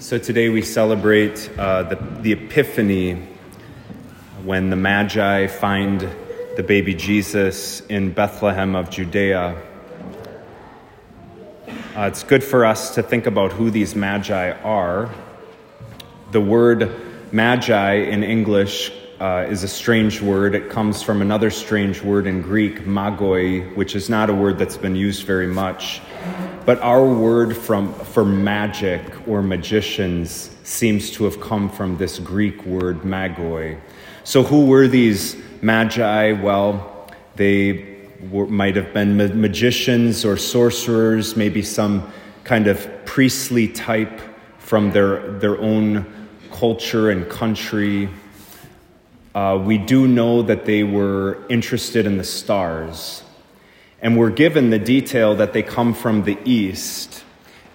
So today we celebrate uh, the, the Epiphany when the Magi find the baby Jesus in Bethlehem of Judea. Uh, it's good for us to think about who these Magi are. The word Magi in English uh, is a strange word. It comes from another strange word in Greek, magoi, which is not a word that's been used very much. But our word from, for magic or magicians seems to have come from this Greek word magoi. So, who were these magi? Well, they were, might have been ma- magicians or sorcerers, maybe some kind of priestly type from their, their own culture and country. Uh, we do know that they were interested in the stars. And we're given the detail that they come from the east.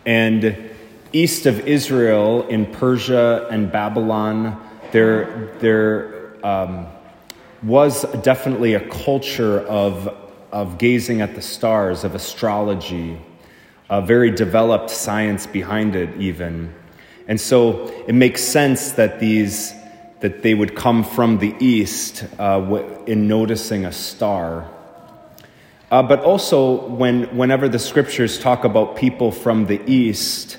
And east of Israel, in Persia and Babylon, there, there um, was definitely a culture of, of gazing at the stars, of astrology, a very developed science behind it, even. And so it makes sense that these that they would come from the east uh, in noticing a star. Uh, but also, when, whenever the scriptures talk about people from the East,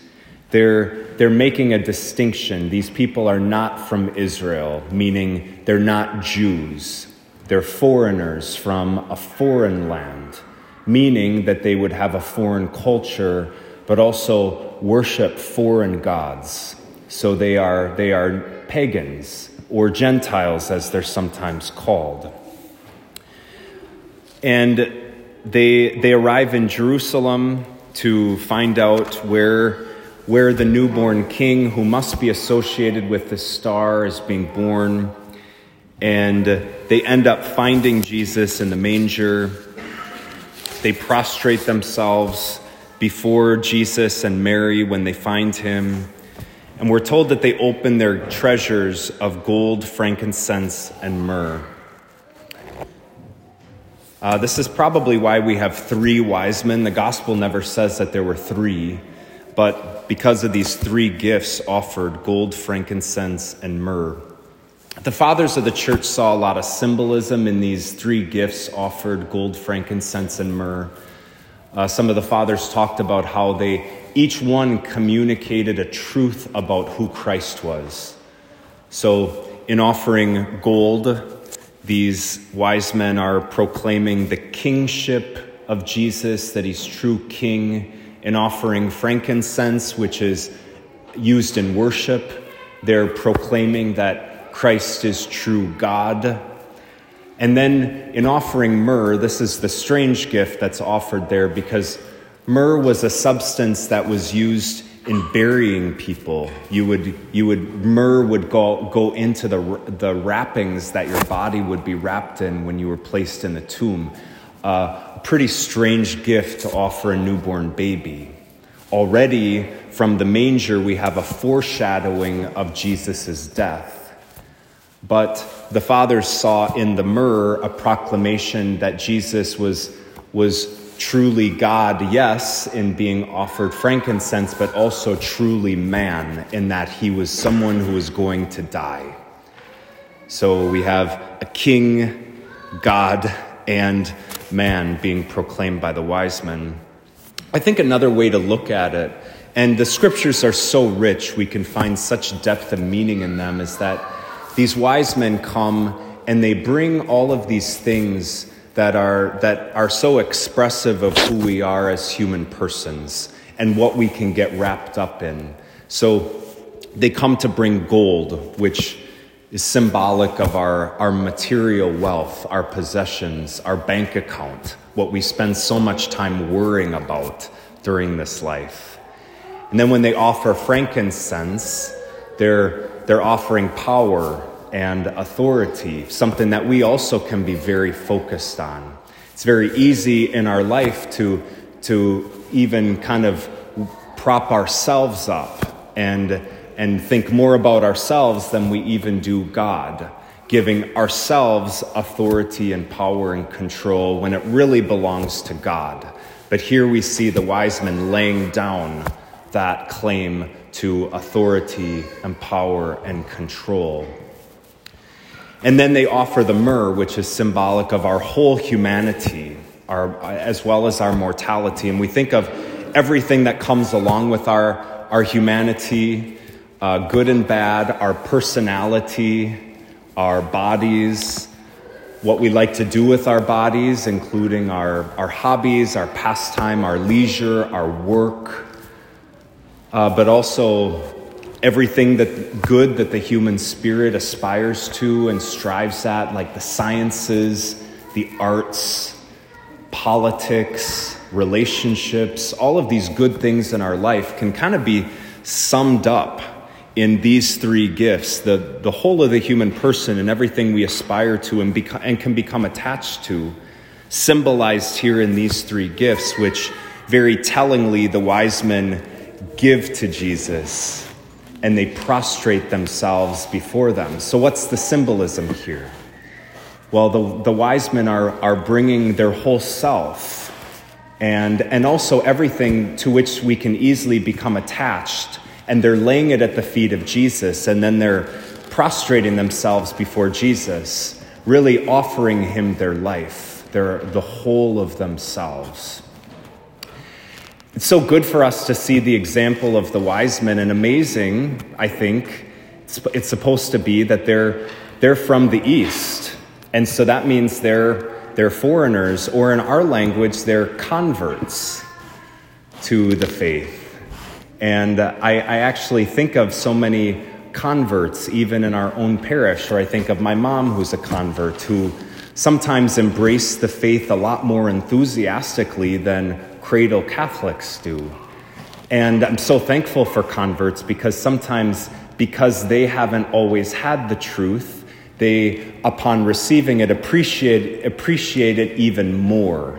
they're, they're making a distinction. These people are not from Israel, meaning they're not Jews. They're foreigners from a foreign land, meaning that they would have a foreign culture, but also worship foreign gods. So they are, they are pagans or Gentiles, as they're sometimes called. And they, they arrive in Jerusalem to find out where, where the newborn king, who must be associated with the star, is being born. And they end up finding Jesus in the manger. They prostrate themselves before Jesus and Mary when they find him. And we're told that they open their treasures of gold, frankincense, and myrrh. Uh, this is probably why we have three wise men. The gospel never says that there were three, but because of these three gifts offered gold, frankincense, and myrrh. The fathers of the church saw a lot of symbolism in these three gifts offered gold, frankincense, and myrrh. Uh, some of the fathers talked about how they each one communicated a truth about who Christ was. So, in offering gold, these wise men are proclaiming the kingship of Jesus, that he's true king, and offering frankincense, which is used in worship. They're proclaiming that Christ is true God. And then in offering myrrh, this is the strange gift that's offered there because myrrh was a substance that was used in burying people. You would, you would, myrrh would go, go into the, the wrappings that your body would be wrapped in when you were placed in the tomb. Uh, a pretty strange gift to offer a newborn baby. Already from the manger, we have a foreshadowing of Jesus' death. But the fathers saw in the myrrh a proclamation that Jesus was, was truly God, yes, in being offered frankincense, but also truly man, in that he was someone who was going to die. So we have a king, God, and man being proclaimed by the wise men. I think another way to look at it, and the scriptures are so rich, we can find such depth of meaning in them, is that these wise men come and they bring all of these things that are, that are so expressive of who we are as human persons and what we can get wrapped up in. So they come to bring gold, which is symbolic of our, our material wealth, our possessions, our bank account, what we spend so much time worrying about during this life. And then when they offer frankincense, they're, they're offering power and authority, something that we also can be very focused on. It's very easy in our life to, to even kind of prop ourselves up and, and think more about ourselves than we even do God, giving ourselves authority and power and control when it really belongs to God. But here we see the wise men laying down that claim to authority and power and control. And then they offer the myrrh, which is symbolic of our whole humanity, our, as well as our mortality. And we think of everything that comes along with our, our humanity, uh, good and bad, our personality, our bodies, what we like to do with our bodies, including our, our hobbies, our pastime, our leisure, our work, uh, but also everything that good that the human spirit aspires to and strives at, like the sciences, the arts, politics, relationships, all of these good things in our life can kind of be summed up in these three gifts the, the whole of the human person and everything we aspire to and, beca- and can become attached to, symbolized here in these three gifts, which very tellingly the wise men give to Jesus and they prostrate themselves before them. So, what's the symbolism here? Well, the, the wise men are, are bringing their whole self and, and also everything to which we can easily become attached, and they're laying it at the feet of Jesus, and then they're prostrating themselves before Jesus, really offering him their life, their, the whole of themselves. It's so good for us to see the example of the wise men, and amazing, I think, it's, supposed to be that they're, they're from the East. And so that means they're, they're foreigners, or in our language, they're converts to the faith. And I, I actually think of so many converts, even in our own parish, or I think of my mom, who's a convert, who sometimes embrace the faith a lot more enthusiastically than cradle Catholics do. And I'm so thankful for converts because sometimes, because they haven't always had the truth, they, upon receiving it, appreciate, appreciate it even more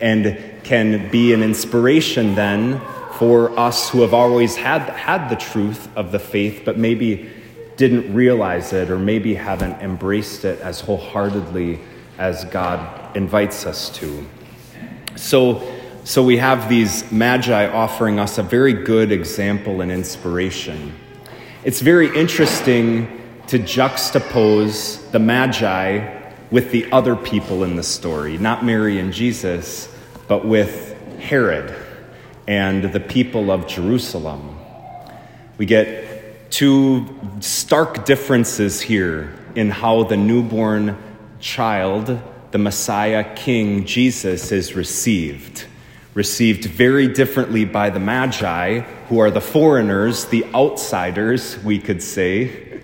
and can be an inspiration then for us who have always had, had the truth of the faith, but maybe didn't realize it or maybe haven't embraced it as wholeheartedly as God invites us to. So, so we have these magi offering us a very good example and inspiration. It's very interesting to juxtapose the magi with the other people in the story, not Mary and Jesus, but with Herod and the people of Jerusalem. We get two stark differences here in how the newborn child, the Messiah King Jesus, is received received very differently by the Magi, who are the foreigners, the outsiders, we could say.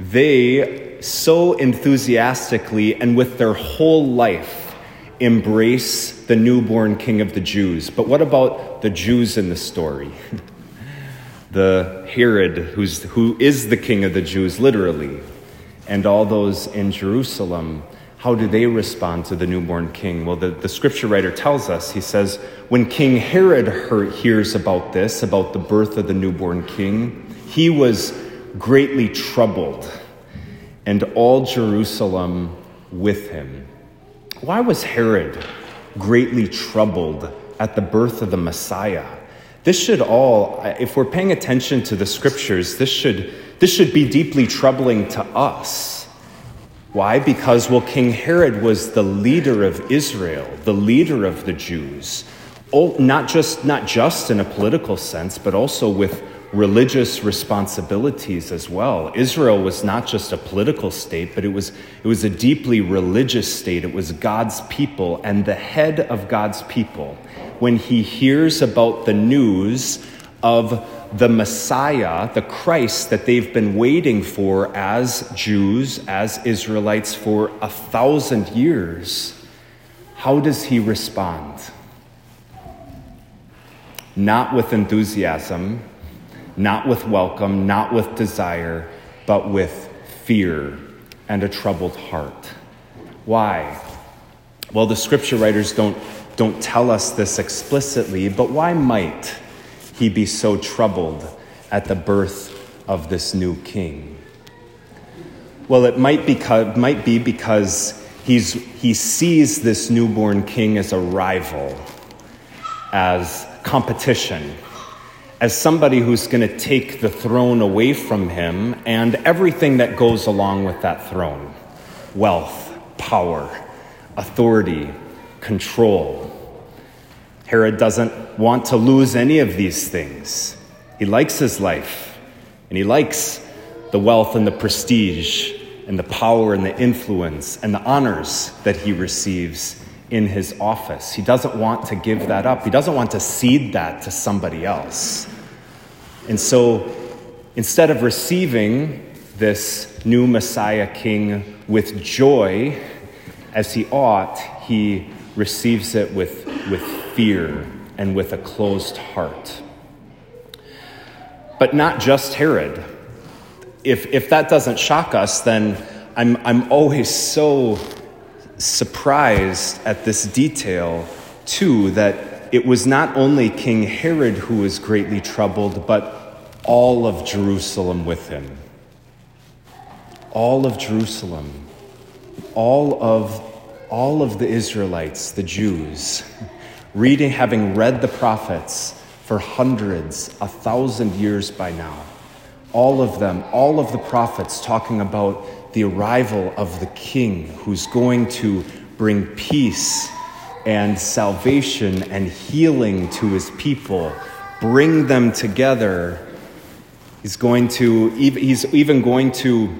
They so enthusiastically and with their whole life embrace the newborn King of the Jews. But what about the Jews in the story? the Herod, who's, who is the King of the Jews, literally, and all those in Jerusalem how do they respond to the newborn king? Well, the, the scripture writer tells us, he says, when King Herod heard, hears about this, about the birth of the newborn king, he was greatly troubled, and all Jerusalem with him. Why was Herod greatly troubled at the birth of the Messiah? This should all, if we're paying attention to the scriptures, this should, this should be deeply troubling to us why? Because, well, King Herod was the leader of Israel, the leader of the Jews, not just, not just in a political sense, but also with religious responsibilities as well. Israel was not just a political state, but it was, it was a deeply religious state. It was God's people, and the head of God's people, when he hears about the news of the Messiah, the Christ that they've been waiting for as Jews, as Israelites for a thousand years, how does he respond? Not with enthusiasm, not with welcome, not with desire, but with fear and a troubled heart. Why? Well, the scripture writers don't, don't tell us this explicitly, but why might? He be so troubled at the birth of this new king? Well, it might, might be because he's, he sees this newborn king as a rival, as competition, as somebody who's going to take the throne away from him and everything that goes along with that throne wealth, power, authority, control. Herod doesn't want to lose any of these things. He likes his life, and he likes the wealth and the prestige and the power and the influence and the honors that he receives in his office. He doesn't want to give that up, he doesn't want to cede that to somebody else. And so instead of receiving this new Messiah king with joy, as he ought, he receives it with, with fear and with a closed heart. But not just Herod. If, if that doesn't shock us, then I'm, I'm always so surprised at this detail, too, that it was not only King Herod who was greatly troubled, but all of Jerusalem with him. All of Jerusalem, all of, all of the Israelites, the Jews, reading, having read the prophets for hundreds, a thousand years by now, all of them, all of the prophets talking about the arrival of the king who's going to bring peace and salvation and healing to his people, bring them together. He's going to, he's even going to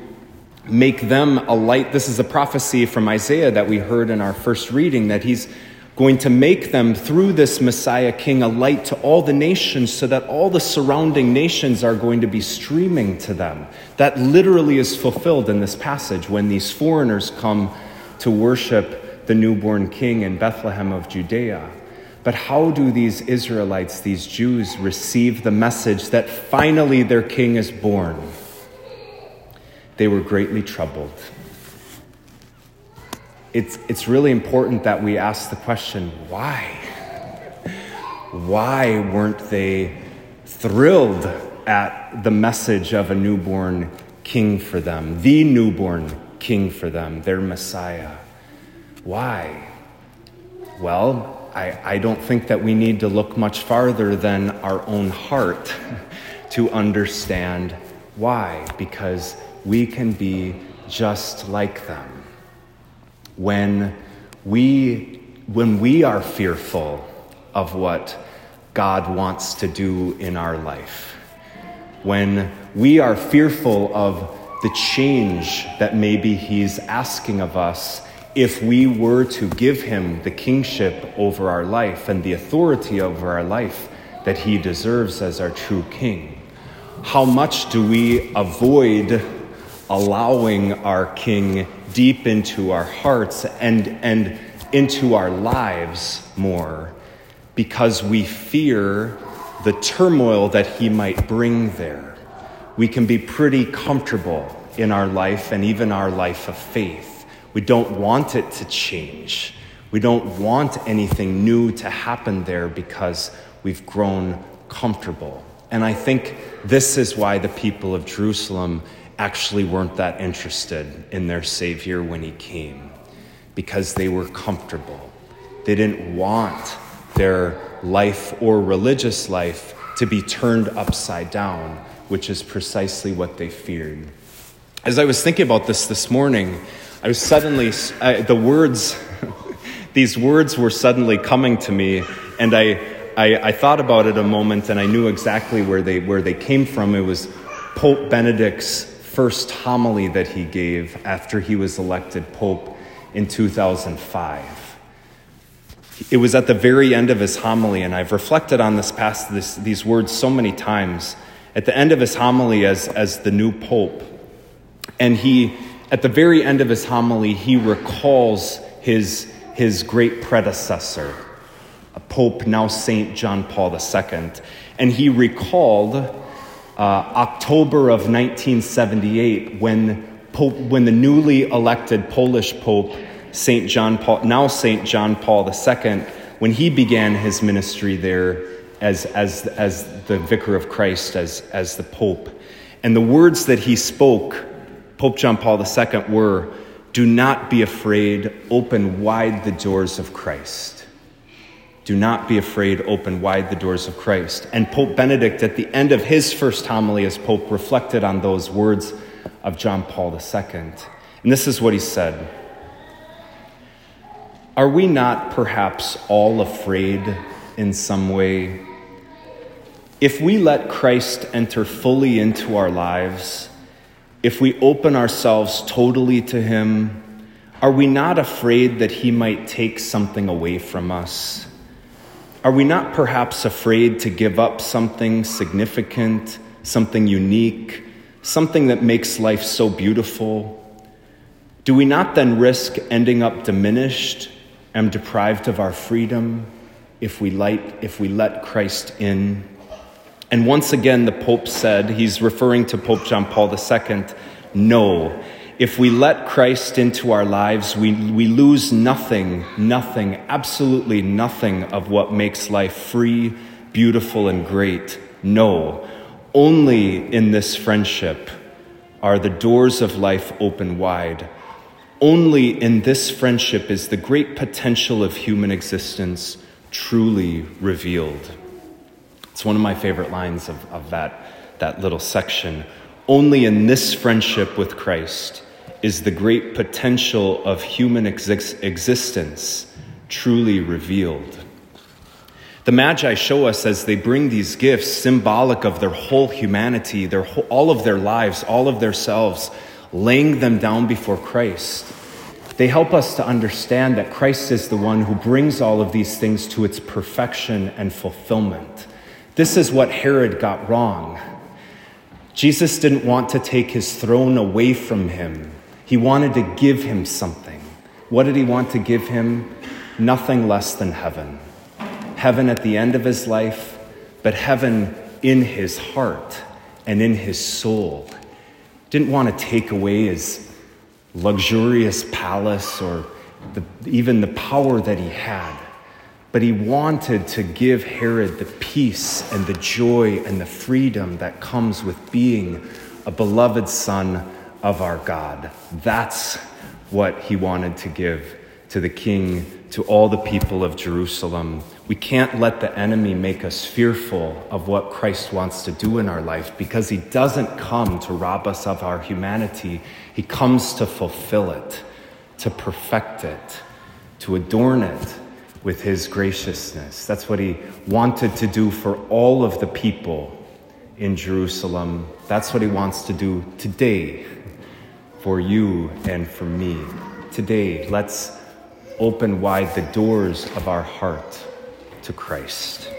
make them a light. This is a prophecy from Isaiah that we heard in our first reading that he's going to make them, through this Messiah King, a light to all the nations so that all the surrounding nations are going to be streaming to them. That literally is fulfilled in this passage when these foreigners come to worship the newborn King in Bethlehem of Judea. But how do these Israelites, these Jews, receive the message that finally their king is born? They were greatly troubled it's, it's really important that we ask the question why? Why weren't they thrilled at the message of a newborn king for them, the newborn king for them, their Messiah? Why? Well, I, I don't think that we need to look much farther than our own heart to understand why, because we can be just like them when we, when we are fearful of what God wants to do in our life, when we are fearful of the change that maybe He's asking of us if we were to give Him the kingship over our life and the authority over our life that He deserves as our true King. How much do we avoid allowing our King deep into our hearts and, and into our lives more because we fear the turmoil that he might bring there. We can be pretty comfortable in our life and even our life of faith. We don't want it to change. We don't want anything new to happen there because we've grown comfortable. And I think this is why the people of Jerusalem actually weren't that interested in their Savior when He came because they were comfortable. They didn't want their life or religious life to be turned upside down, which is precisely what they feared. As I was thinking about this this morning, I was suddenly, I, the words, these words were suddenly coming to me, and I, I, I thought about it a moment and I knew exactly where they, where they came from. It was Pope Benedict's first homily that he gave after he was elected Pope in 2005. It was at the very end of his homily, and I've reflected on this past this, these words so many times. At the end of his homily as, as the new Pope, and he, at the very end of his homily, he recalls his, his great predecessor, Pope, now Saint John Paul II. And he recalled uh, October of 1978 when, Pope, when the newly elected Polish Pope, St. John Paul, now St. John Paul II, when he began his ministry there as, as, as the vicar of Christ, as, as the Pope. And the words that he spoke, Pope John Paul II, were Do not be afraid, open wide the doors of Christ. Do not be afraid, open wide the doors of Christ. And Pope Benedict, at the end of his first homily as Pope, reflected on those words of John Paul II. And this is what he said Are we not perhaps all afraid in some way? If we let Christ enter fully into our lives, if we open ourselves totally to Him, are we not afraid that He might take something away from us? Are we not perhaps afraid to give up something significant, something unique, something that makes life so beautiful? Do we not then risk ending up diminished and deprived of our freedom if we, light, if we let Christ in? And once again, the Pope said, he's referring to Pope John Paul II, no, if we let Christ into our lives, we, we lose nothing, nothing, absolutely nothing of what makes life free, beautiful, and great. No, only in this friendship are the doors of life open wide. Only in this friendship is the great potential of human existence truly revealed. It's one of my favorite lines of, of that, that little section. Only in this friendship with Christ is the great potential of human existence truly revealed. The Magi show us as they bring these gifts, symbolic of their whole humanity, their whole, all of their lives, all of their selves, laying them down before Christ. They help us to understand that Christ is the one who brings all of these things to its perfection and fulfillment. This is what Herod got wrong. Jesus didn't want to take his throne away from him. He wanted to give him something. What did he want to give him? Nothing less than heaven. Heaven at the end of his life, but heaven in his heart and in his soul. Didn't want to take away his luxurious palace or the, even the power that he had. But he wanted to give Herod the peace and the joy and the freedom that comes with being a beloved son of our God. That's what he wanted to give to the king, to all the people of Jerusalem. We can't let the enemy make us fearful of what Christ wants to do in our life because he doesn't come to rob us of our humanity. He comes to fulfill it, to perfect it, to adorn it with his graciousness. That's what he wanted to do for all of the people in Jerusalem. That's what he wants to do today for you and for me. Today, let's open wide the doors of our heart to Christ.